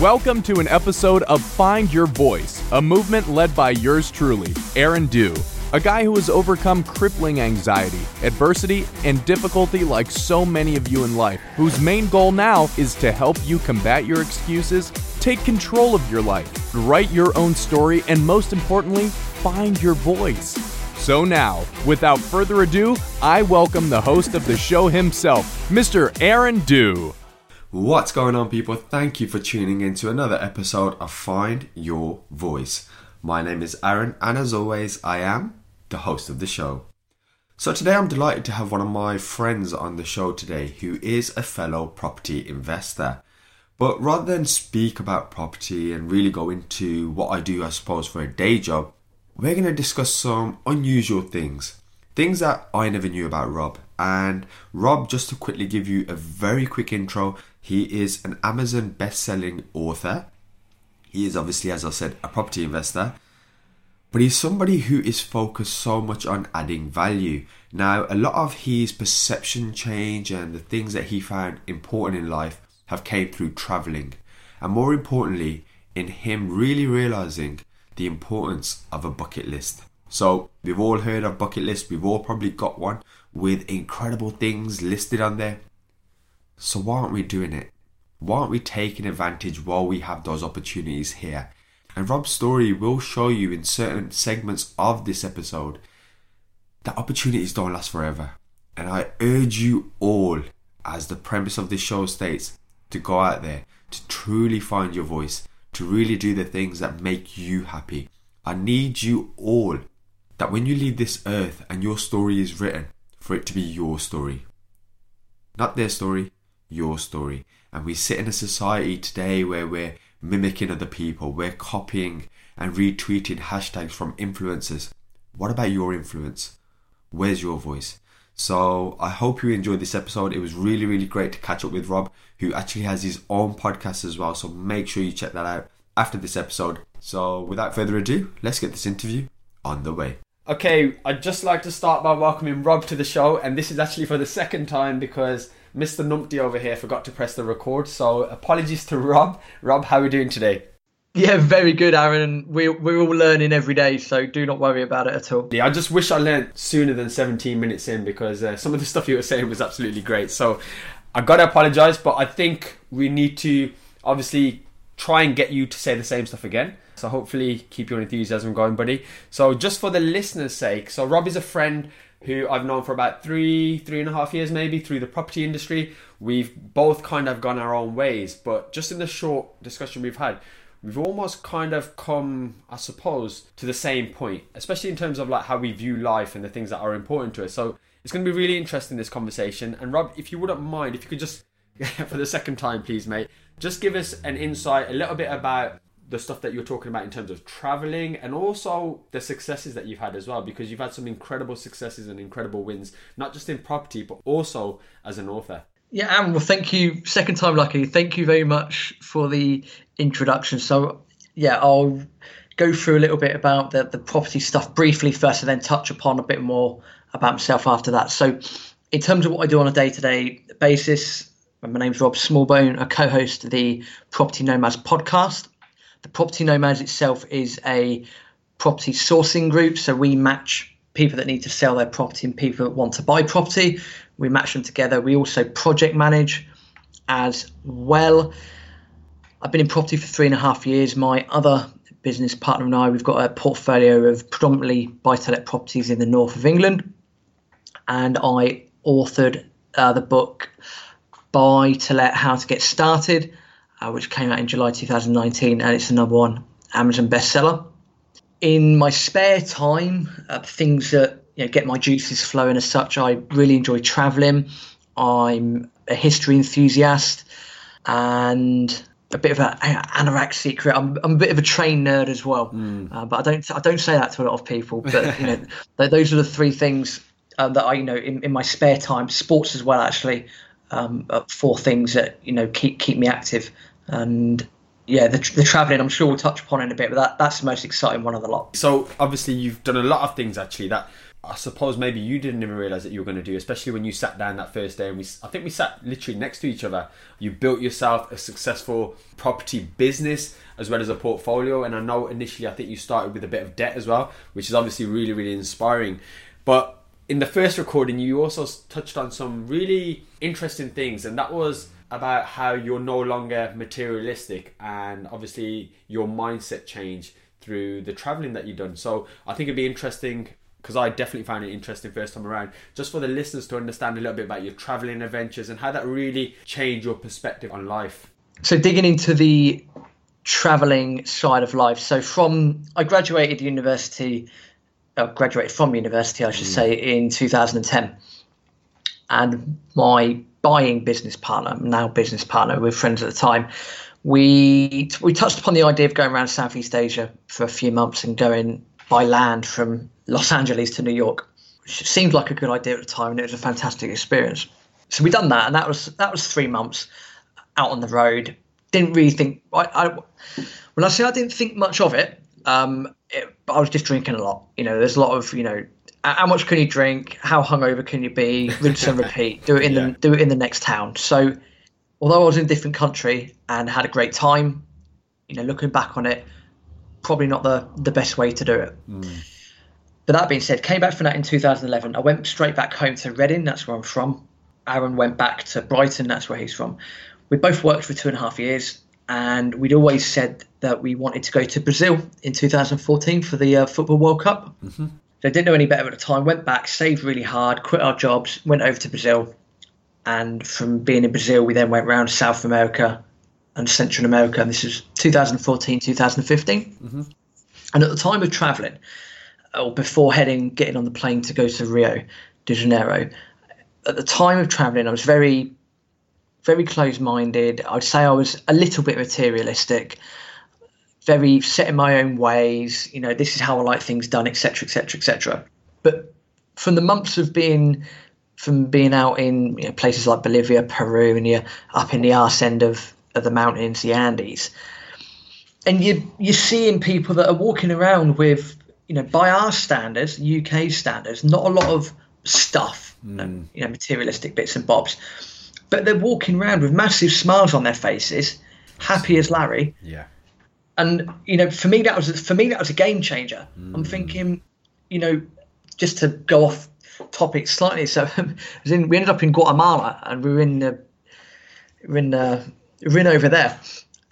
Welcome to an episode of Find Your Voice, a movement led by yours truly, Aaron Dew, a guy who has overcome crippling anxiety, adversity, and difficulty like so many of you in life, whose main goal now is to help you combat your excuses, take control of your life, write your own story, and most importantly, find your voice. So now, without further ado, I welcome the host of the show himself, Mr. Aaron Dew. What's going on, people? Thank you for tuning in to another episode of Find Your Voice. My name is Aaron, and as always, I am the host of the show. So, today I'm delighted to have one of my friends on the show today who is a fellow property investor. But rather than speak about property and really go into what I do, I suppose, for a day job, we're going to discuss some unusual things. Things that I never knew about Rob. And Rob, just to quickly give you a very quick intro, he is an Amazon best selling author. He is obviously, as I said, a property investor. But he's somebody who is focused so much on adding value. Now, a lot of his perception change and the things that he found important in life have came through traveling. And more importantly, in him really realizing the importance of a bucket list. So, we've all heard of bucket list, we've all probably got one with incredible things listed on there. So, why aren't we doing it? Why aren't we taking advantage while we have those opportunities here? And Rob's story will show you in certain segments of this episode that opportunities don't last forever. And I urge you all, as the premise of this show states, to go out there, to truly find your voice, to really do the things that make you happy. I need you all that when you leave this earth and your story is written, for it to be your story. Not their story, your story. And we sit in a society today where we're mimicking other people, we're copying and retweeting hashtags from influencers. What about your influence? Where's your voice? So I hope you enjoyed this episode. It was really, really great to catch up with Rob, who actually has his own podcast as well. So make sure you check that out after this episode. So without further ado, let's get this interview on the way. Okay, I'd just like to start by welcoming Rob to the show, and this is actually for the second time because Mr. Numpty over here forgot to press the record. So apologies to Rob. Rob, how are we doing today? Yeah, very good, Aaron. We're, we're all learning every day, so do not worry about it at all. Yeah, I just wish I learned sooner than 17 minutes in because uh, some of the stuff you were saying was absolutely great. So I got to apologize, but I think we need to obviously try and get you to say the same stuff again. So hopefully keep your enthusiasm going, buddy. So just for the listeners' sake, so Rob is a friend who I've known for about three, three and a half years maybe through the property industry. We've both kind of gone our own ways, but just in the short discussion we've had, we've almost kind of come, I suppose, to the same point, especially in terms of like how we view life and the things that are important to us. So it's going to be really interesting this conversation. And Rob, if you wouldn't mind, if you could just for the second time, please, mate, just give us an insight, a little bit about the stuff that you're talking about in terms of traveling and also the successes that you've had as well because you've had some incredible successes and incredible wins not just in property but also as an author. Yeah and well thank you. Second time lucky. Thank you very much for the introduction. So yeah i'll go through a little bit about the, the property stuff briefly first and then touch upon a bit more about myself after that. So in terms of what i do on a day-to-day basis my name's rob smallbone i co-host the property nomads podcast the Property Nomads itself is a property sourcing group, so we match people that need to sell their property and people that want to buy property. We match them together. We also project manage as well. I've been in property for three and a half years. My other business partner and I, we've got a portfolio of predominantly buy-to-let properties in the north of England, and I authored uh, the book Buy to Let: How to Get Started uh, which came out in July 2019, and it's the number one Amazon bestseller. In my spare time, uh, things that you know, get my juices flowing as such, I really enjoy traveling. I'm a history enthusiast and a bit of an anorak secret. I'm, I'm, a bit of a train nerd as well, mm. uh, but I don't I don't say that to a lot of people. But you know, those are the three things uh, that I you know in, in my spare time, sports as well actually um, four things that you know keep keep me active. And yeah, the, the traveling, I'm sure we'll touch upon in a bit, but that, that's the most exciting one of the lot. So obviously you've done a lot of things actually that I suppose maybe you didn't even realize that you were going to do, especially when you sat down that first day and we, I think we sat literally next to each other. You built yourself a successful property business as well as a portfolio, and I know initially I think you started with a bit of debt as well, which is obviously really really inspiring. But in the first recording, you also touched on some really interesting things, and that was about how you're no longer materialistic and obviously your mindset change through the traveling that you've done. So I think it'd be interesting because I definitely found it interesting first time around, just for the listeners to understand a little bit about your traveling adventures and how that really changed your perspective on life. So digging into the traveling side of life. So from I graduated university, uh, graduated from university, I should mm. say, in 2010, and my buying business partner, now business partner, we friends at the time. We we touched upon the idea of going around Southeast Asia for a few months and going by land from Los Angeles to New York, which seemed like a good idea at the time, and it was a fantastic experience. So we done that, and that was that was three months out on the road. Didn't really think. I, I when I say I didn't think much of it, um, it, I was just drinking a lot. You know, there's a lot of you know, how much can you drink? How hungover can you be? Rinse and repeat. Do it in yeah. the do it in the next town. So, although I was in a different country and had a great time, you know, looking back on it, probably not the the best way to do it. Mm. But that being said, came back from that in 2011. I went straight back home to Reading, that's where I'm from. Aaron went back to Brighton, that's where he's from. We both worked for two and a half years, and we'd always said that we wanted to go to Brazil in 2014 for the uh, Football World Cup. Mm-hmm. So didn't know any better at the time. Went back, saved really hard, quit our jobs, went over to Brazil, and from being in Brazil, we then went around South America and Central America. And this is 2014, 2015. Mm-hmm. And at the time of travelling, or before heading, getting on the plane to go to Rio de Janeiro, at the time of traveling, I was very, very close minded. I'd say I was a little bit materialistic, very set in my own ways. You know, this is how I like things done, etc., etc., etc. But from the months of being, from being out in you know, places like Bolivia, Peru, and you're up in the arse end of, of the mountains, the Andes, and you you're seeing people that are walking around with you know, by our standards, UK standards, not a lot of stuff, mm. you know, materialistic bits and bobs, but they're walking around with massive smiles on their faces, happy as Larry. Yeah. And you know, for me that was for me that was a game changer. Mm. I'm thinking, you know, just to go off topic slightly. So, in, we ended up in Guatemala, and we were in the, we were in we were in over there,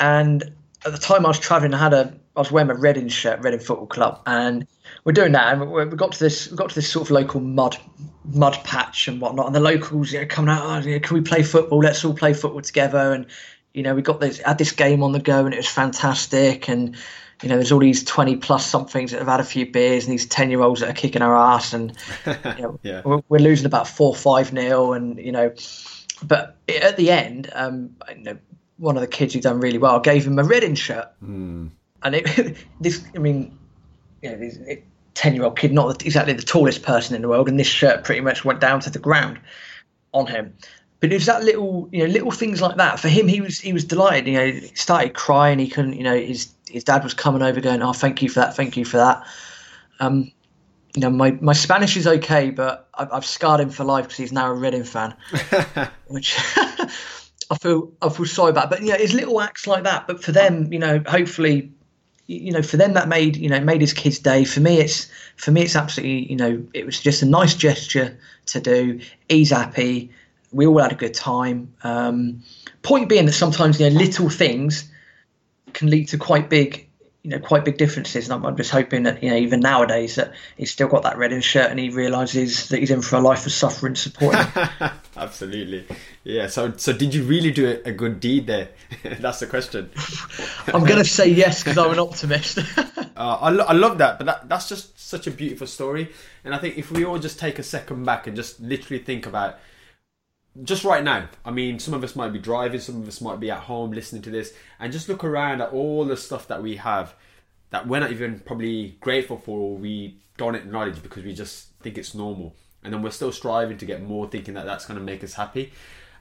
and at the time I was traveling, I had a I was wearing my Reading shirt, Reading Football Club, and we're doing that, and we got to this, we got to this sort of local mud, mud patch and whatnot, and the locals, you know, coming out, oh, you know, can we play football? Let's all play football together, and you know, we got this, had this game on the go, and it was fantastic, and you know, there's all these 20 plus somethings that have had a few beers and these 10 year olds that are kicking our ass and you know, yeah. we're, we're, losing about four, five nil. And, you know, but at the end, um, you know, one of the kids who done really well gave him a Reading shirt. Mm and it, this, I mean, you know, this ten-year-old kid, not exactly the tallest person in the world, and this shirt pretty much went down to the ground on him. But it was that little, you know, little things like that. For him, he was he was delighted. You know, he started crying. He couldn't, you know, his his dad was coming over, going, "Oh, thank you for that, thank you for that." Um, you know, my, my Spanish is okay, but I've, I've scarred him for life because he's now a Reading fan, which I feel I feel sorry about. But yeah, you know, it's little acts like that. But for them, you know, hopefully you know, for them that made you know made his kid's day. For me, it's for me it's absolutely you know it was just a nice gesture to do. He's happy. We all had a good time. Um, point being that sometimes you know little things can lead to quite big you know quite big differences. And I'm, I'm, just hoping that you know even nowadays that he's still got that Reading shirt and he realizes that he's in for a life of suffering support. Absolutely, yeah. So so did you really do a, good deed there? That's the question. I'm going to say yes because I'm an optimist. uh, I, lo- I love that, but that, that's just such a beautiful story. And I think if we all just take a second back and just literally think about just right now, I mean, some of us might be driving, some of us might be at home listening to this, and just look around at all the stuff that we have that we're not even probably grateful for or we don't acknowledge because we just think it's normal. And then we're still striving to get more, thinking that that's going to make us happy.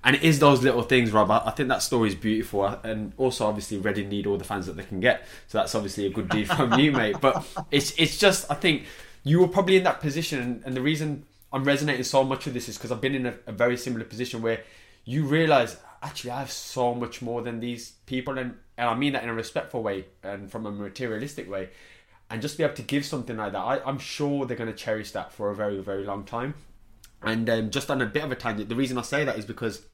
And it is those little things, Rob. I think that story is beautiful. Uh, and also, obviously, Reading need all the fans that they can get. So that's obviously a good deed from you, mate. But it's it's just, I think, you were probably in that position, and the reason I'm resonating so much with this is because I've been in a, a very similar position where you realize actually I have so much more than these people, and, and I mean that in a respectful way and from a materialistic way. And just be able to give something like that, I, I'm sure they're going to cherish that for a very, very long time. And um, just on a bit of a tangent, the reason I say that is because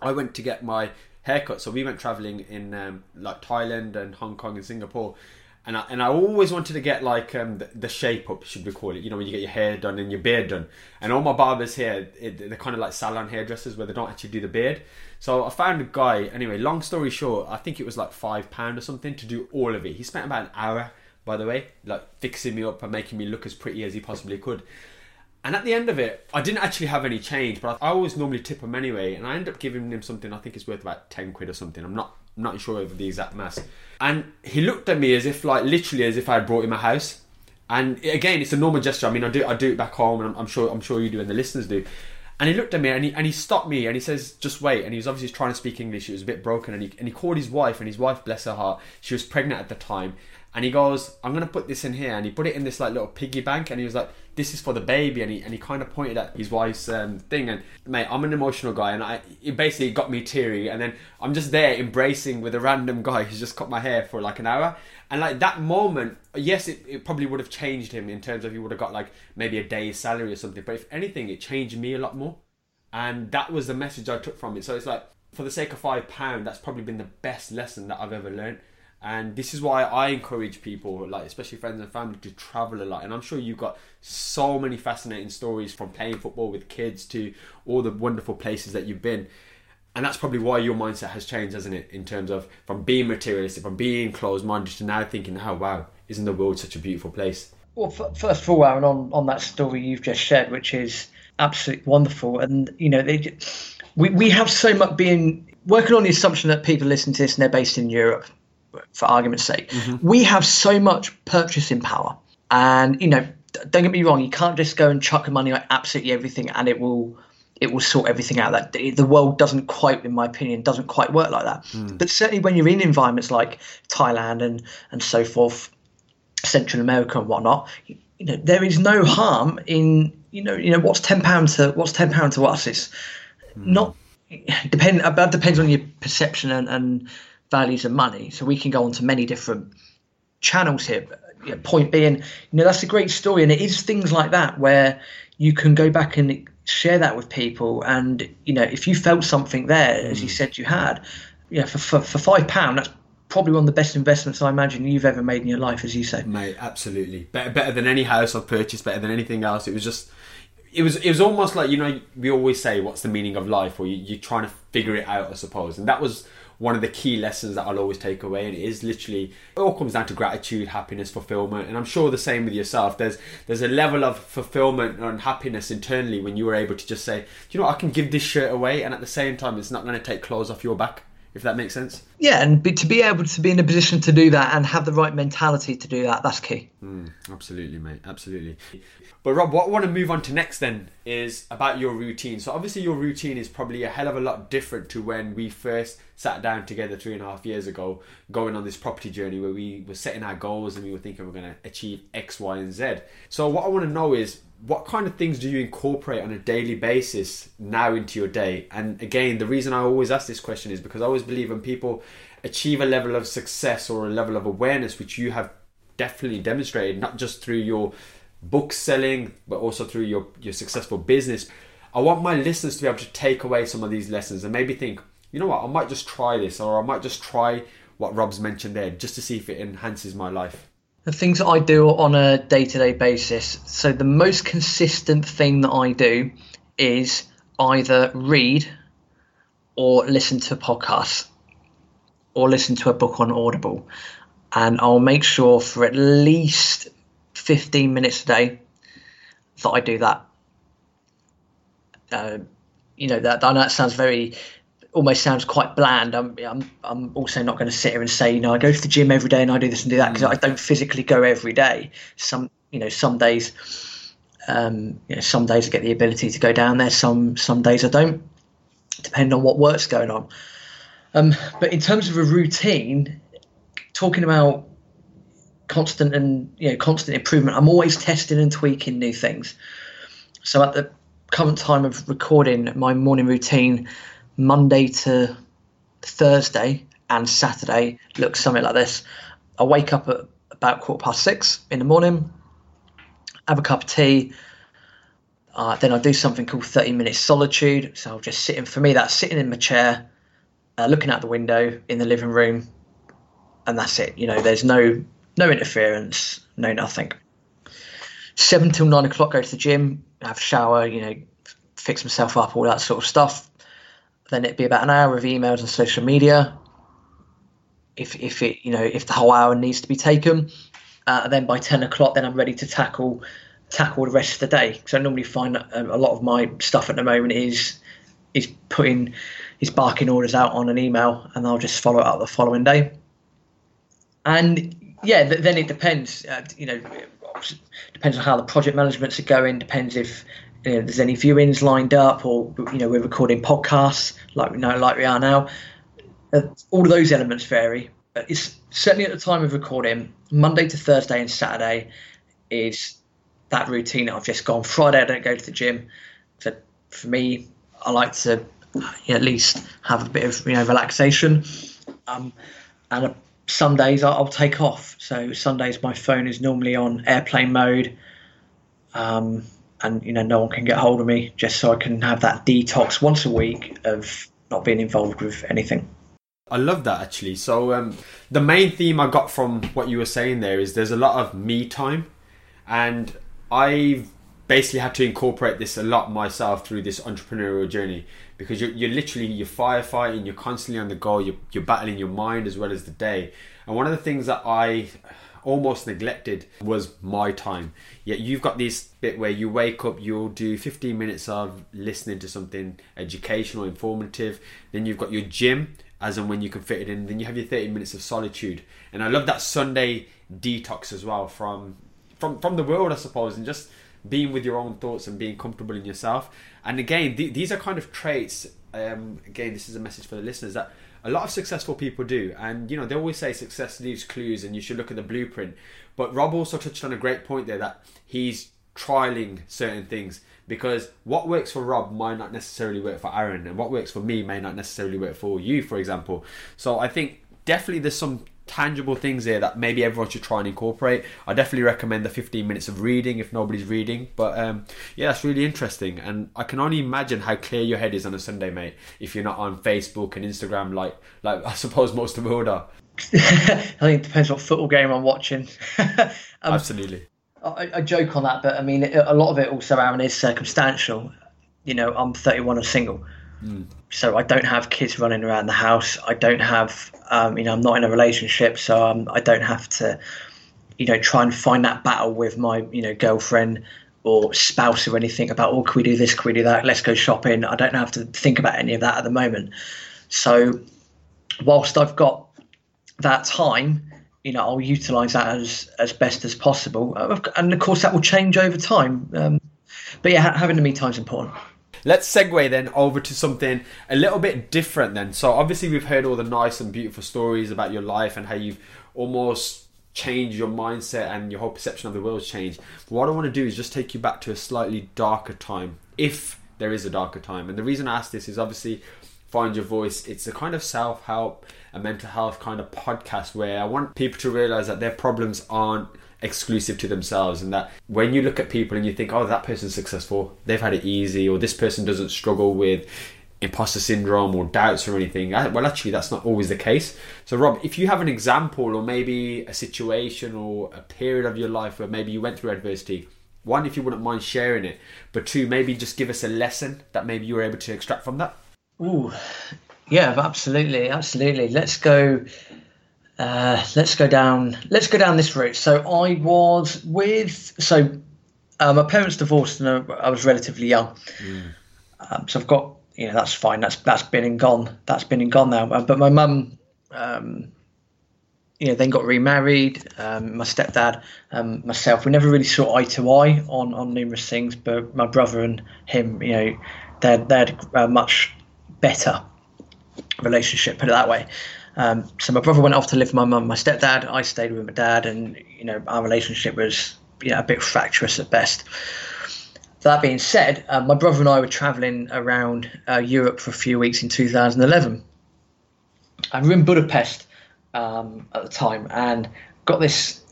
I went to get my haircut. So we went traveling in um, like Thailand and Hong Kong and Singapore, and I, and I always wanted to get like um, the, the, shape up, should we call it? You know, when you get your hair done and your beard done. And all my barbers here, it, they're kind of like salon hairdressers where they don't actually do the beard. So I found a guy. Anyway, long story short, I think it was like five pound or something to do all of it. He spent about an hour, by the way, like fixing me up and making me look as pretty as he possibly could. And at the end of it, I didn't actually have any change, but I always normally tip him anyway. And I end up giving him something I think is worth about ten quid or something. I'm not I'm not sure of the exact mass. And he looked at me as if like literally as if I had brought him a house. And again, it's a normal gesture. I mean, I do I do it back home, and I'm, I'm sure I'm sure you do, and the listeners do. And he looked at me and he, and he stopped me and he says, just wait. And he was obviously trying to speak English. It was a bit broken. And he, and he called his wife, and his wife, bless her heart, she was pregnant at the time. And he goes, I'm to put this in here. And he put it in this like little piggy bank. And he was like, this is for the baby. And he, and he kind of pointed at his wife's um, thing. And mate, I'm an emotional guy. And I, it basically got me teary. And then I'm just there embracing with a random guy who's just cut my hair for like an hour. And like that moment, yes, it, it probably would have changed him in terms of he would have got like maybe a day's salary or something. But if anything, it changed me a lot more. And that was the message I took from it. So it's like, for the sake of five pound, that's probably been the best lesson that I've ever learned and this is why I encourage people, like especially friends and family, to travel a lot. And I'm sure you've got so many fascinating stories from playing football with kids to all the wonderful places that you've been. And that's probably why your mindset has changed, hasn't it? In terms of from being materialistic, from being closed-minded to now thinking, "Oh wow, isn't the world such a beautiful place?" Well, first of all, Aaron, on on that story you've just shared, which is absolutely wonderful, and you know, they, we we have so much being working on the assumption that people listen to this and they're based in Europe for argument's sake, mm-hmm. we have so much purchasing power. And, you know, don't get me wrong, you can't just go and chuck money on absolutely everything and it will it will sort everything out. That the world doesn't quite, in my opinion, doesn't quite work like that. Mm. But certainly when you're in environments like Thailand and and so forth, Central America and whatnot, you, you know, there is no harm in you know you know what's ten pounds to what's ten pounds to us is mm. not depend. That depends on your perception and, and values of money. So we can go on to many different channels here. point being, you know, that's a great story, and it is things like that where you can go back and share that with people. And you know, if you felt something there, as you mm. said you had, you know, for for, for five pound, that's probably one of the best investments I imagine you've ever made in your life, as you say. Mate, absolutely better better than any house I've purchased, better than anything else. It was just. It was it was almost like you know we always say what's the meaning of life or you, you're trying to figure it out I suppose and that was one of the key lessons that I'll always take away, and it is literally it all comes down to gratitude, happiness, fulfillment, and I'm sure the same with yourself. There's there's a level of fulfillment and happiness internally when you are able to just say, you know, I can give this shirt away, and at the same time, it's not going to take clothes off your back if that makes sense. Yeah, and be, to be able to be in a position to do that and have the right mentality to do that, that's key. Mm, absolutely, mate. Absolutely. But Rob, what I want to move on to next then is about your routine. So obviously your routine is probably a hell of a lot different to when we first sat down together three and a half years ago, going on this property journey where we were setting our goals and we were thinking we're going to achieve X, Y, and Z. So what I want to know is what kind of things do you incorporate on a daily basis now into your day? And again, the reason I always ask this question is because I always believe when people achieve a level of success or a level of awareness, which you have definitely demonstrated, not just through your book selling, but also through your, your successful business. I want my listeners to be able to take away some of these lessons and maybe think, you know what, I might just try this or I might just try what Rob's mentioned there just to see if it enhances my life the things that I do on a day to day basis. So, the most consistent thing that I do is either read or listen to podcasts or listen to a book on Audible. And I'll make sure for at least 15 minutes a day that I do that. Uh, you know, that I know that sounds very almost sounds quite bland. I'm, I'm, I'm also not going to sit here and say, you know, I go to the gym every day and I do this and do that because mm. I don't physically go every day. Some, you know, some days, um, you know, some days I get the ability to go down there. Some, some days I don't, depending on what work's going on. Um, but in terms of a routine, talking about constant and you know constant improvement. I'm always testing and tweaking new things. So at the current time of recording, my morning routine, Monday to Thursday and Saturday, looks something like this. I wake up at about quarter past six in the morning, have a cup of tea. Uh, then I do something called 30 minutes solitude. So I'll just sit in, for me, that's sitting in my chair, uh, looking out the window in the living room, and that's it. You know, there's no no interference, no nothing. Seven till nine o'clock, go to the gym, have a shower, you know, fix myself up, all that sort of stuff. Then it'd be about an hour of emails and social media. If if it you know if the whole hour needs to be taken, uh, then by ten o'clock, then I'm ready to tackle tackle the rest of the day. So I normally find a, a lot of my stuff at the moment is is putting his barking orders out on an email, and I'll just follow it up the following day. And yeah, then it depends. Uh, you know, depends on how the project managements are going. Depends if you know, there's any viewings lined up, or you know, we're recording podcasts like we know, like we are now. Uh, all of those elements vary, but it's certainly at the time of recording, Monday to Thursday and Saturday is that routine that I've just gone. Friday, I don't go to the gym. So for me, I like to at least have a bit of you know relaxation. Um, and some days I'll take off. So Sundays my phone is normally on airplane mode, um, and you know no one can get hold of me, just so I can have that detox once a week of not being involved with anything. I love that actually. So um, the main theme I got from what you were saying there is there's a lot of me time, and I've basically had to incorporate this a lot myself through this entrepreneurial journey because you're, you're literally you're firefighting you're constantly on the go you're, you're battling your mind as well as the day. And one of the things that i almost neglected was my time. Yet you've got this bit where you wake up you'll do 15 minutes of listening to something educational informative. Then you've got your gym as and when you can fit it in. Then you have your 30 minutes of solitude. And i love that sunday detox as well from from from the world i suppose and just being with your own thoughts and being comfortable in yourself. And again, th- these are kind of traits. Um, again, this is a message for the listeners that a lot of successful people do. And you know, they always say success leaves clues, and you should look at the blueprint. But Rob also touched on a great point there that he's trialing certain things because what works for Rob might not necessarily work for Aaron, and what works for me may not necessarily work for you, for example. So I think definitely there's some tangible things here that maybe everyone should try and incorporate. I definitely recommend the 15 minutes of reading if nobody's reading. But um, yeah, it's really interesting, and I can only imagine how clear your head is on a Sunday, mate. If you're not on Facebook and Instagram, like like I suppose most of the world are. I think it depends what football game I'm watching. um, Absolutely. I, I, joke on that, but I mean, a lot of it also, Aaron, is circumstantial. You know, I'm 31 and single. Mm. So I don't have kids running around the house. I don't have, um, you know, I'm not in a relationship, so um, I don't have to, you know, try and find that battle with my, you know, girlfriend or spouse or anything about, oh, can we do this? Can we do that? Let's go shopping. I don't have to think about any of that at the moment. So whilst I've got that time, you know, I'll utilise that as as best as possible, and of course that will change over time. Um, but yeah, having the me time is important. Let's segue then over to something a little bit different then. So obviously we've heard all the nice and beautiful stories about your life and how you've almost changed your mindset and your whole perception of the world's changed. What I want to do is just take you back to a slightly darker time, if there is a darker time. And the reason I ask this is obviously find your voice. It's a kind of self-help, a mental health kind of podcast where I want people to realize that their problems aren't exclusive to themselves and that when you look at people and you think oh that person's successful they've had it easy or this person doesn't struggle with imposter syndrome or doubts or anything well actually that's not always the case. So rob if you have an example or maybe a situation or a period of your life where maybe you went through adversity one if you wouldn't mind sharing it but two maybe just give us a lesson that maybe you were able to extract from that. Ooh, yeah absolutely absolutely. Let's go uh, let's go down. Let's go down this route. So I was with. So uh, my parents divorced, and I was relatively young. Mm. Um, so I've got. You know, that's fine. That's that's been and gone. That's been and gone now. Uh, but my mum, um, you know, then got remarried. Um, my stepdad, um, myself, we never really saw eye to eye on on numerous things. But my brother and him, you know, they they had a much better relationship. Put it that way. Um, so my brother went off to live with my mum, my stepdad. I stayed with my dad, and you know our relationship was you know a bit fractious at best. That being said, uh, my brother and I were travelling around uh, Europe for a few weeks in 2011. And we were in Budapest um, at the time, and got this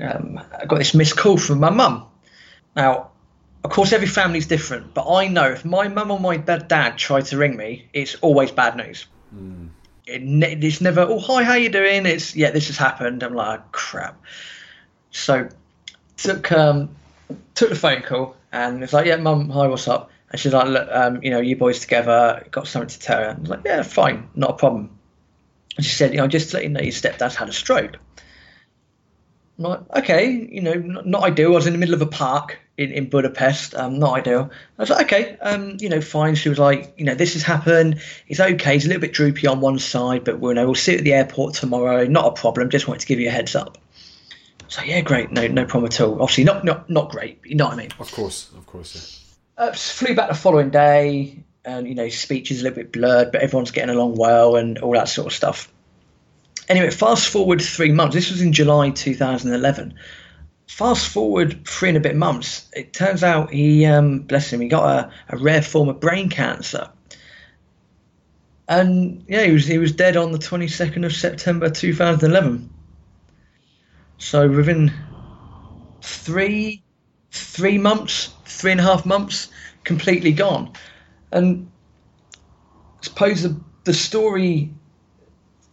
um, I got this missed call from my mum. Now, of course, every family's different, but I know if my mum or my dad try to ring me, it's always bad news. Mm. It, it's never, oh hi, how you doing? It's yeah, this has happened. I'm like, oh, crap. So took um, took the phone call and it's like, yeah, mum, hi, what's up? And she's like, look, um, you know, you boys together, got something to tell you. I was like, yeah, fine, not a problem. And she said, you know, just to let you know, your stepdad's had a stroke. I'm like, okay, you know, not, not, ideal. I was in the middle of a park in, in Budapest. Um, not ideal. I was like, okay, um, you know, fine. She was like, you know, this has happened. He's okay. He's a little bit droopy on one side, but we'll, you know, we'll see you at the airport tomorrow. Not a problem. Just wanted to give you a heads up. So yeah, great. No, no problem at all. Obviously, not not not great. you know what I mean? Of course, of course. Yeah. Uh, flew back the following day, and you know, speech is a little bit blurred, but everyone's getting along well, and all that sort of stuff. Anyway, fast forward three months. This was in July 2011. Fast forward three and a bit months. It turns out he, um, bless him, he got a, a rare form of brain cancer. And yeah, he was he was dead on the 22nd of September 2011. So within three three months, three and a half months, completely gone. And I suppose the, the story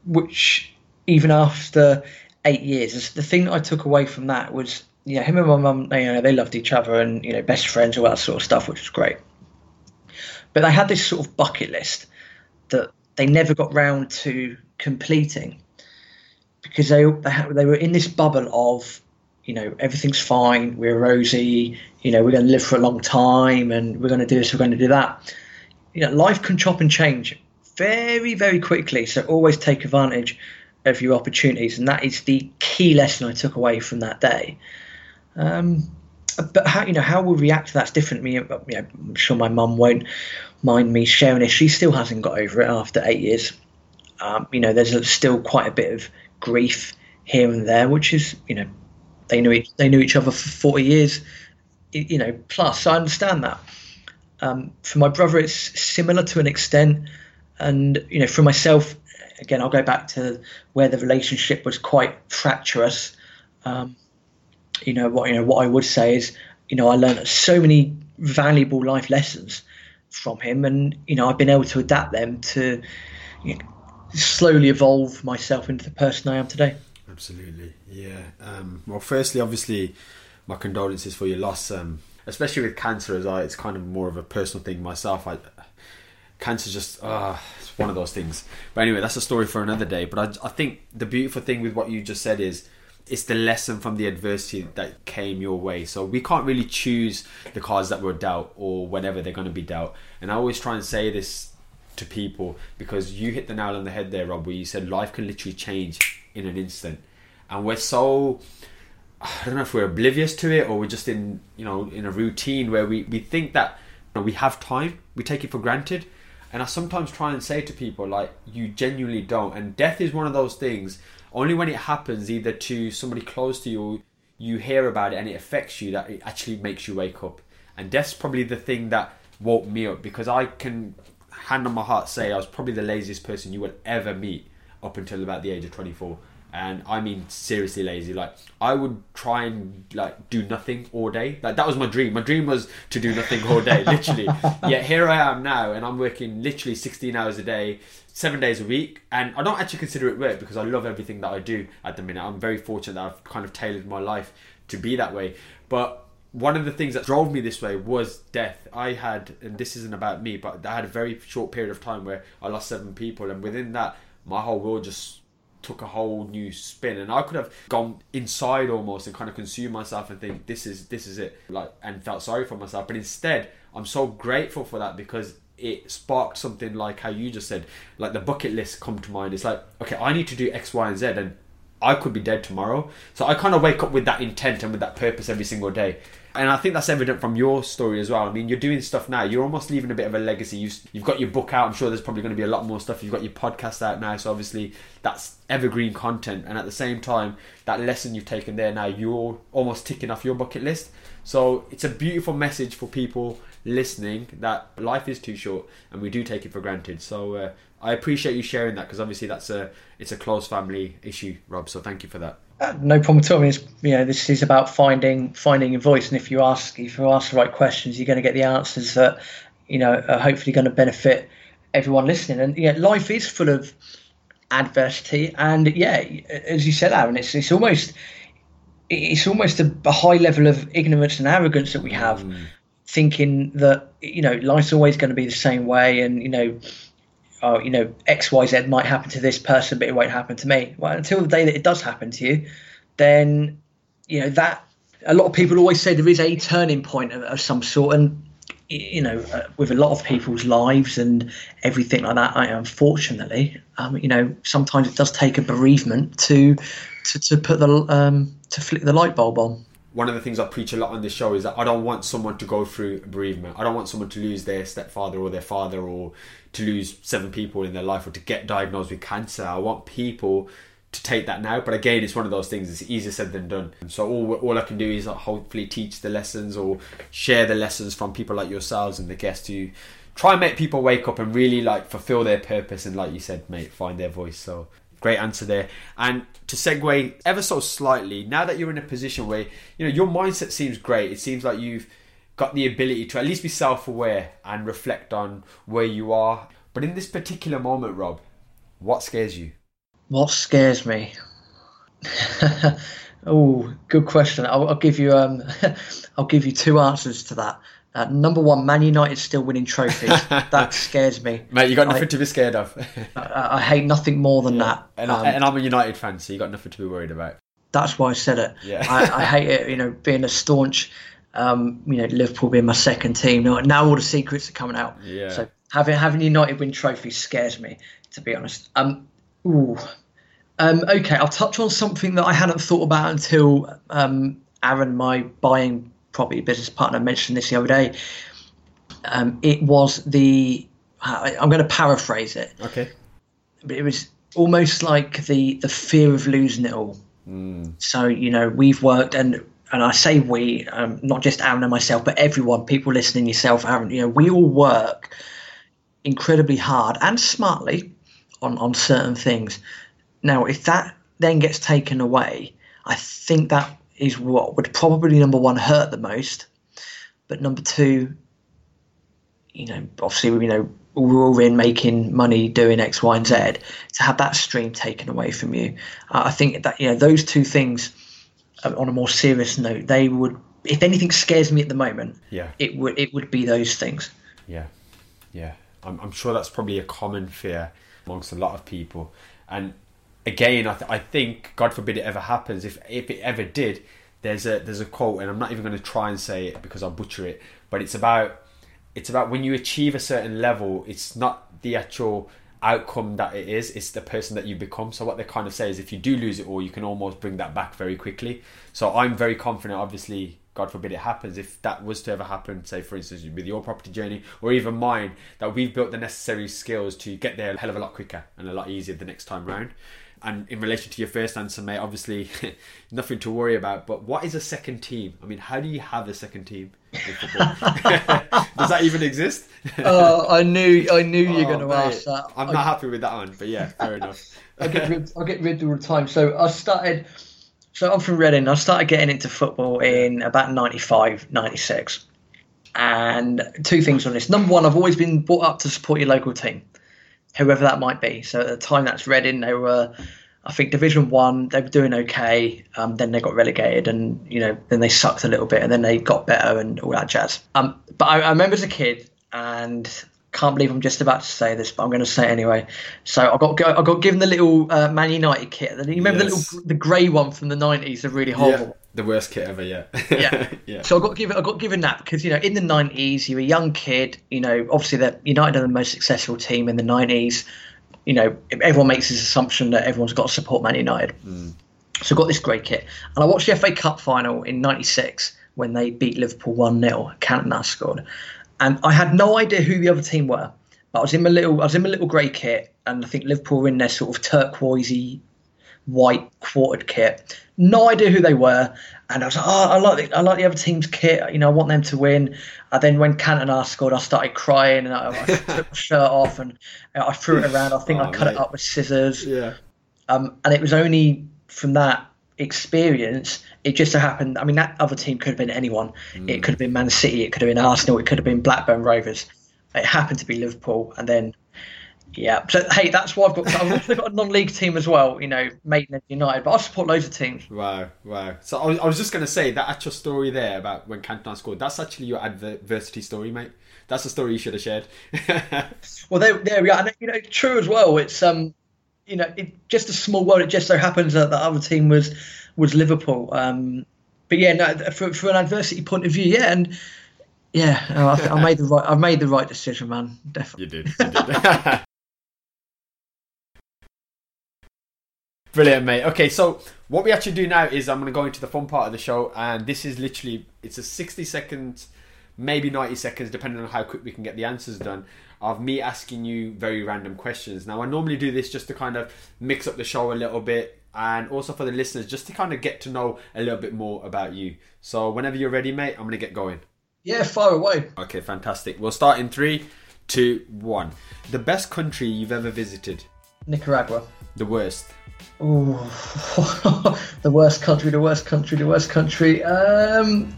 which even after eight years. The thing that I took away from that was, you know, him and my mum, you know, they loved each other and, you know, best friends, all that sort of stuff, which was great. But they had this sort of bucket list that they never got round to completing because they they, they were in this bubble of, you know, everything's fine, we're rosy, you know, we're going to live for a long time and we're going to do this, we're going to do that. You know, life can chop and change very, very quickly. So always take advantage of your opportunities, and that is the key lesson I took away from that day. Um, but how you know how we react to that's different. Me, you know, I'm sure my mum won't mind me sharing it. She still hasn't got over it after eight years. Um, you know, there's still quite a bit of grief here and there, which is you know they knew each, they knew each other for 40 years, you know plus. I understand that. Um, for my brother, it's similar to an extent, and you know for myself, again, I'll go back to where the relationship was quite fractious. Um, you know what you know what I would say is you know I learned so many valuable life lessons from him, and you know I've been able to adapt them to you know, slowly evolve myself into the person I am today. Absolutely, yeah. Um, well, firstly, obviously, my condolences for your loss, um, especially with cancer. As I, it's kind of more of a personal thing myself. I, cancer just uh, it's one of those things. But anyway, that's a story for another day. But I, I think the beautiful thing with what you just said is it's the lesson from the adversity that came your way. So we can't really choose the cards that we're dealt or whenever they're going to be dealt. And I always try and say this to people because you hit the nail on the head there, Rob, where you said life can literally change in an instant, and we're so. I don't know if we're oblivious to it or we're just in, you know, in a routine where we, we think that you know, we have time, we take it for granted, and I sometimes try and say to people, like, you genuinely don't. And death is one of those things, only when it happens either to somebody close to you, you hear about it and it affects you, that it actually makes you wake up. And death's probably the thing that woke me up because I can, hand on my heart, say I was probably the laziest person you will ever meet up until about the age of 24 and I mean seriously lazy. Like I would try and like do nothing all day. Like that was my dream. My dream was to do nothing all day, literally. Yet here I am now, and I'm working literally 16 hours a day, seven days a week, and I don't actually consider it work because I love everything that I do at the minute. I'm very fortunate that I've kind of tailored my life to be that way. But one of the things that drove me this way was death. I had, and this isn't about me, but I had a very short period of time where I lost seven people, and within that, my whole world just took a whole new spin and I could have gone inside almost and kind of consume myself and think this is this is it like and felt sorry for myself but instead I'm so grateful for that because it sparked something like how you just said like the bucket list come to mind it's like okay I need to do X Y and Z and I could be dead tomorrow. So I kind of wake up with that intent and with that purpose every single day. And I think that's evident from your story as well. I mean, you're doing stuff now. You're almost leaving a bit of a legacy. You, you've got your book out. I'm sure there's probably going to be a lot more stuff. You've got your podcast out now. So obviously, that's evergreen content. And at the same time, that lesson you've taken there now, you're almost ticking off your bucket list. So it's a beautiful message for people listening that life is too short and we do take it for granted. So uh, I appreciate you sharing that because obviously that's a it's a close family issue, Rob. So thank you for that. Uh, no problem at all. I mean, it's, you know, this is about finding finding your voice, and if you ask if you ask the right questions, you're going to get the answers that you know are hopefully going to benefit everyone listening. And yeah, life is full of adversity, and yeah, as you said, Aaron, it's it's almost it's almost a, a high level of ignorance and arrogance that we have, mm. thinking that you know life's always going to be the same way, and you know oh, you know, X, Y, Z might happen to this person, but it won't happen to me. Well, until the day that it does happen to you, then, you know, that a lot of people always say there is a turning point of, of some sort. And, you know, uh, with a lot of people's lives and everything like that, I, unfortunately, um, you know, sometimes it does take a bereavement to, to, to put the, um, to flick the light bulb on one of the things I preach a lot on this show is that I don't want someone to go through bereavement. I don't want someone to lose their stepfather or their father or to lose seven people in their life or to get diagnosed with cancer. I want people to take that now. But again, it's one of those things. It's easier said than done. So all all I can do is hopefully teach the lessons or share the lessons from people like yourselves and the guests to try and make people wake up and really like fulfill their purpose and like you said, mate, find their voice. So great answer there. And to segue ever so slightly, now that you're in a position where you know your mindset seems great, it seems like you've got the ability to at least be self aware and reflect on where you are. But in this particular moment, Rob, what scares you? What scares me? oh, good question. I'll, I'll give you um, I'll give you two answers to that. Uh, number one, Man United still winning trophies. that scares me. Mate, you got nothing I, to be scared of. I, I, hate nothing more than yeah. that. And, um, and, I'm a United fan, so you got nothing to be worried about. That's why I said it. Yeah. I, I hate it. You know, being a staunch um, you know, Liverpool being my second team. Now, now all the secrets are coming out. Yeah. So having having United win trophies scares me, to be honest. Um, ooh. Um, okay, I'll touch on something that I hadn't thought about until um, Aaron, my buying property business partner, mentioned this the other day. Um, it was the I, I'm going to paraphrase it. Okay. But it was almost like the the fear of losing it all. Mm. So you know we've worked and and I say we, um, not just Aaron and myself, but everyone, people listening, yourself, Aaron, you know, we all work incredibly hard and smartly on, on certain things. Now, if that then gets taken away, I think that is what would probably number one hurt the most. But number two, you know, obviously, you know, we're all in making money doing X, Y, and Z. To have that stream taken away from you, uh, I think that you know those two things uh, on a more serious note, they would, if anything scares me at the moment, yeah, it would it would be those things. Yeah, yeah, I'm, I'm sure that's probably a common fear amongst a lot of people. And again, I, th- I think God forbid it ever happens. If if it ever did, there's a there's a quote, and I'm not even going to try and say it because I'll butcher it. But it's about it's about when you achieve a certain level. It's not the actual outcome that it is it's the person that you become so what they kind of say is if you do lose it all you can almost bring that back very quickly so i'm very confident obviously god forbid it happens if that was to ever happen say for instance with your property journey or even mine that we've built the necessary skills to get there a hell of a lot quicker and a lot easier the next time round and in relation to your first answer, mate, obviously nothing to worry about. But what is a second team? I mean, how do you have a second team in football? Does that even exist? oh, I knew, I knew you were going to oh, ask that. I'm not happy with that one, but yeah, fair enough. I get rid, I get rid all the time. So I started. So I'm from Reading. I started getting into football in about 95, 96. And two things on this. Number one, I've always been brought up to support your local team whoever that might be. So at the time that's Reading, they were, I think, Division One. They were doing okay. Um, then they got relegated, and you know, then they sucked a little bit, and then they got better and all that jazz. Um, but I, I remember as a kid, and can't believe I'm just about to say this, but I'm going to say it anyway. So I got I got given the little uh, Man United kit. You remember yes. the little the grey one from the '90s, the really horrible. Yeah, the worst kit ever. Yeah. yeah. yeah. So I got given I got given that because you know in the '90s you were a young kid. You know obviously that United are the most successful team in the '90s. You know everyone makes this assumption that everyone's got to support Man United. Mm. So I got this great kit, and I watched the FA Cup final in '96 when they beat Liverpool one 0 Cantona scored, and I had no idea who the other team were. But I was in my little, I was in my little grey kit, and I think Liverpool were in their sort of turquoisey white quartered kit. No idea who they were, and I was like, oh, I like the, I like the other team's kit. You know, I want them to win. And then when Cantona scored, I started crying, and I, I took my shirt off and I threw it around. I think Oh, I cut mate. it up with scissors. Yeah. Um, and it was only from that experience, it just so happened. I mean, that other team could have been anyone. It could have been Man City, it could have been Arsenal, it could have been Blackburn Rovers. It happened to be Liverpool, and then yeah. So hey, that's why I've got. I've also got a non-league team as well. You know, Maidenhead United, but I support loads of teams. Wow, wow. So I was, I was just going to say that actual story there about when Cantona scored, that's actually your adversity story, mate. That's the story you should have shared. Well, there, there we are. And you know, true as well. It's um, you know, it just a small world. It just so happens that the other team was was Liverpool. Um, but yeah, no, for for an adversity point of view, yeah, and yeah, I, I made the right. I've made the right decision, man. Definitely. you did. You did. Brilliant, mate. Okay, so what we actually do now is I'm going to go into the fun part of the show, and this is literally it's a 60 seconds, maybe 90 seconds, depending on how quick we can get the answers done, of me asking you very random questions. Now, I normally do this just to kind of mix up the show a little bit, and also for the listeners, just to kind of get to know a little bit more about you. So, whenever you're ready, mate, I'm going to get going. Yeah, far away. Okay, fantastic. We'll start in three, two, one. The best country you've ever visited. Nicaragua. The worst. Oh, the worst country, the worst country, the worst country. Um,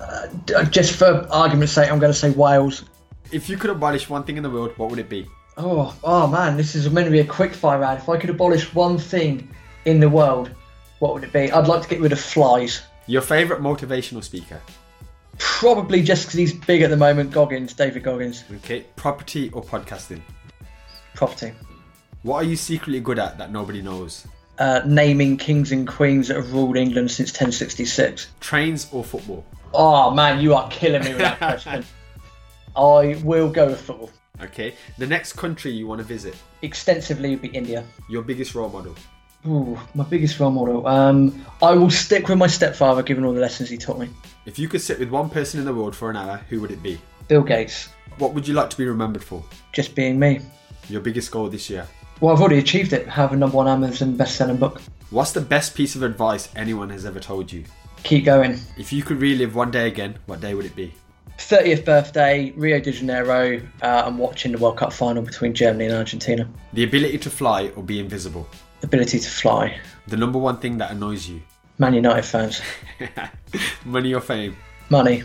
uh, just for argument's sake, I'm going to say Wales. If you could abolish one thing in the world, what would it be? Oh, oh man, this is meant to be a quick fire round. If I could abolish one thing in the world, what would it be? I'd like to get rid of flies. Your favourite motivational speaker? Probably just because he's big at the moment, Goggins, David Goggins. Okay, property or podcasting? Property. What are you secretly good at that nobody knows? Uh, naming kings and queens that have ruled England since 1066. Trains or football? Oh man, you are killing me with that question. I will go with football. Okay, the next country you want to visit? Extensively would be India. Your biggest role model? Ooh, my biggest role model. Um, I will stick with my stepfather, given all the lessons he taught me. If you could sit with one person in the world for an hour, who would it be? Bill Gates, What would you like to be remembered for? just being me. Your biggest goal this year? Well, I've already achieved it. Have a number one Amazon best-selling book. What's the best piece of advice anyone has ever told you? Keep going. If you could relive one day again, what day would it be? 30th birthday, Rio de Janeiro. Uh, I'm watching the World Cup final between Germany and Argentina. The ability to fly or be invisible? Ability to fly. The number one thing that annoys you? Man United fans. Money or fame? Money.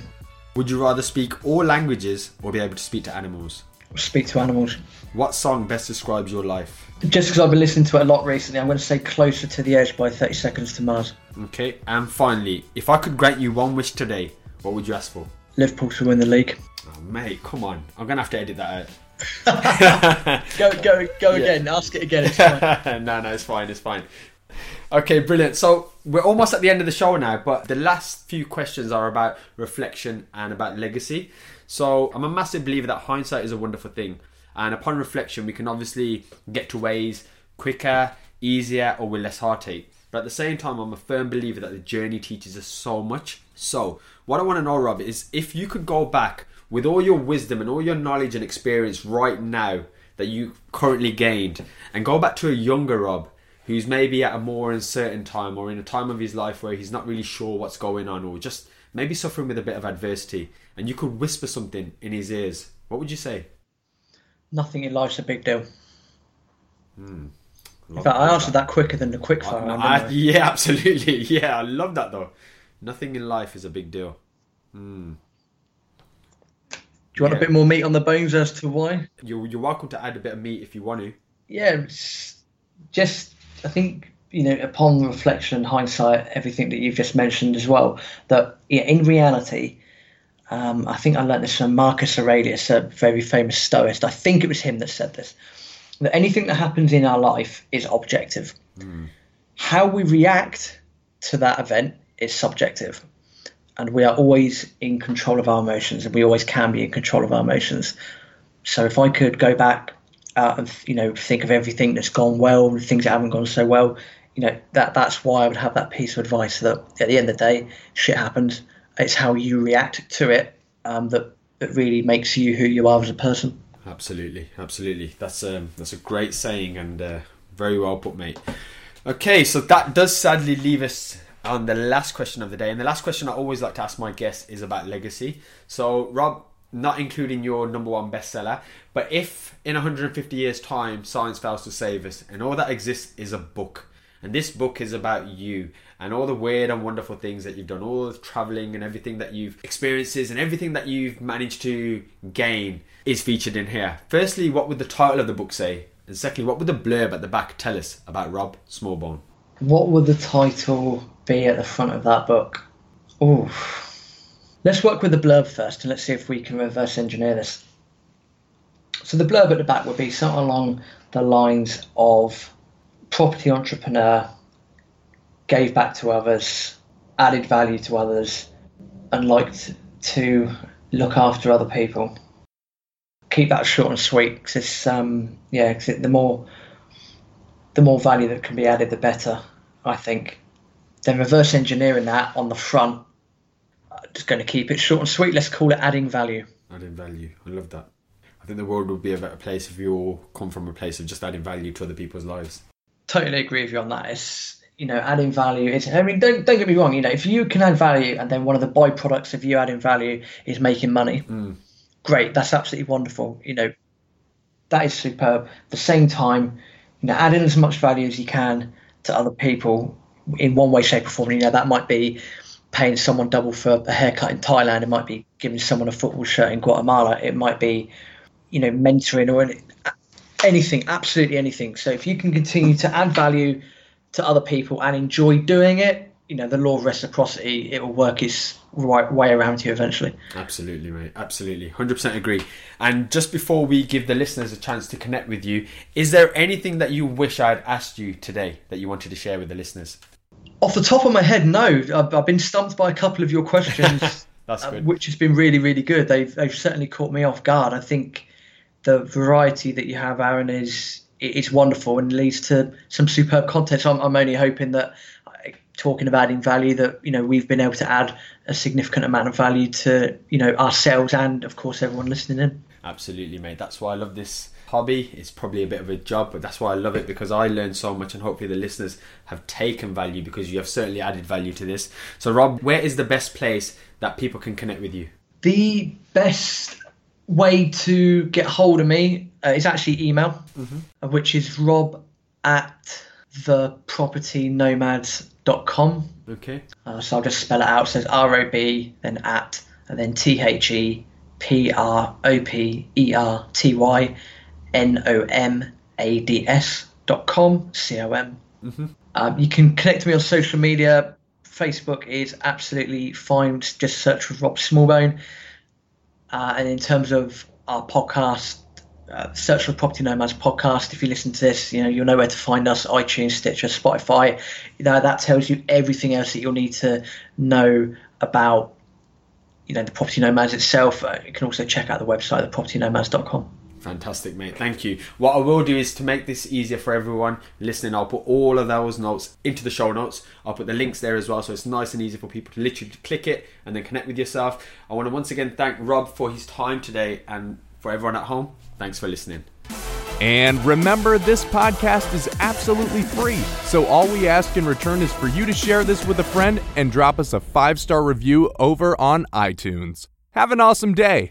Would you rather speak all languages or be able to speak to animals? Speak to animals. What song best describes your life? Just because I've been listening to it a lot recently, I'm going to say Closer to the Edge by 30 Seconds to Mars. Okay, and finally, if I could grant you one wish today, what would you ask for? Liverpool to win the league. Oh, mate, come on. I'm gonna have to edit that out. Go, go, go again. Ask it again. It's fine. no, no, it's fine, it's fine. Okay, brilliant. So we're almost at the end of the show now, but the last few questions are about reflection and about legacy. So I'm a massive believer that hindsight is a wonderful thing, and upon reflection, we can obviously get to ways quicker, easier, or with less heartache. But at the same time, I'm a firm believer that the journey teaches us so much. So, what I want to know, Rob, is if you could go back with all your wisdom and all your knowledge and experience right now that you currently gained, and go back to a younger Rob who's maybe at a more uncertain time or in a time of his life where he's not really sure what's going on or just maybe suffering with a bit of adversity, and you could whisper something in his ears, what would you say? Nothing in life's a big deal. Love In fact, I answered that quicker than the quick fire. I- I? yeah, absolutely. Yeah, I love that though. Nothing in life is a big deal. Hmm. Do you want Yeah. a bit more meat on the bones as to why? You're, you're welcome to add a bit of meat if you want to. Yeah, just I think you know upon reflection and hindsight, everything that you've just mentioned as well. That yeah, in reality, um, I think I learned this from Marcus Aurelius, a very famous Stoist. I think it was him that said this. That anything that happens in our life is objective. How we react to that event is subjective. And we are always in control of our emotions, and we always can be in control of our emotions. So if I could go back uh, and you know think of everything that's gone well and things that haven't gone so well, you know that that's why I would have that piece of advice that at the end of the day, shit happens. It's how you react to it um, that that really makes you who you are as a person. Absolutely, absolutely. That's um, that's a great saying and uh, very well put, mate. Okay, so that does sadly leave us on the last question of the day, and the last question I always like to ask my guests is about legacy. So, Rob, not including your number one bestseller, but if in 150 years' time science fails to save us, and all that exists is a book, and this book is about you and all the weird and wonderful things that you've done, all the traveling and everything that you've experiences and everything that you've managed to gain is featured in here. Firstly, what would the title of the book say? And secondly, what would the blurb at the back tell us about Rob Smallbone? What would the title be at the front of that book? Oh, let's work with the blurb first and let's see if we can reverse engineer this. So the blurb at the back would be something along the lines of property entrepreneur, gave back to others, added value to others, and liked to look after other people. Keep that short and sweet because it's um, yeah, cause it, the more the more value that can be added, the better. I think. Then reverse engineering that on the front. Just going to keep it short and sweet. Let's call it adding value. Adding value. I love that. I think the world would be a better place if you all come from a place of just adding value to other people's lives. Totally agree with you on that. It's you know adding value. It's I mean don't don't get me wrong. You know if you can add value and then one of the byproducts of you adding value is making money, mm. great. That's absolutely wonderful. You know that is superb. At the same time, you know adding as much value as you can to other people in one way, shape, or form. You know that might be paying someone double for a haircut in Thailand. It might be giving someone a football shirt in Guatemala. It might be you know mentoring or anything, absolutely anything. So if you can continue to add value to other people and enjoy doing it, you know, the law of reciprocity, it will work its right way around you eventually. Absolutely, mate. Absolutely. 100% agree. And just before we give the listeners a chance to connect with you, is there anything that you wish I'd asked you today that you wanted to share with the listeners? Off the top of my head, no. I've, I've been stumped by a couple of your questions, That's uh, which has been really, really good. They've they've certainly caught me off guard. I think the variety that you have, Aaron, is is wonderful and leads to some superb content. So I'm, I'm only hoping that talking of adding value, that you know we've been able to add a significant amount of value to you know ourselves and of course everyone listening in. Absolutely, mate. That's why I love this hobby. It's probably a bit of a job, but that's why I love it because I learn so much, and hopefully the listeners have taken value because you have certainly added value to this. So, Rob, where is the best place that people can connect with you? The best way to get hold of me uh, is actually email, uh, which is rob at thepropertynomads.com. Okay. Uh, so I'll just spell it out. It says R O B, then at, and then T H E P R O P E R T Y N O M A D S dot com, C O M. Um, you can connect to me on social media. Facebook is absolutely fine. Just search for Rob Smallbone. Uh, and in terms of our podcast, uh, search for Property Nomads podcast. If you listen to this, you know you'll know where to find us: iTunes, Stitcher, Spotify. You know that tells you everything else that you'll need to know about, you know, the Property Nomads itself. Uh, you can also check out the website, thepropertynomads.com. Fantastic, mate. Thank you. What I will do is to make this easier for everyone listening, I'll put all of those notes into the show notes. I'll put the links there as well, so it's nice and easy for people to literally click it and then connect with yourself. I want to once again thank Rob for his time today and for everyone at home. Thanks for listening. And remember, this podcast is absolutely free. So all we ask in return is for you to share this with a friend and drop us a five star review over on iTunes. Have an awesome day.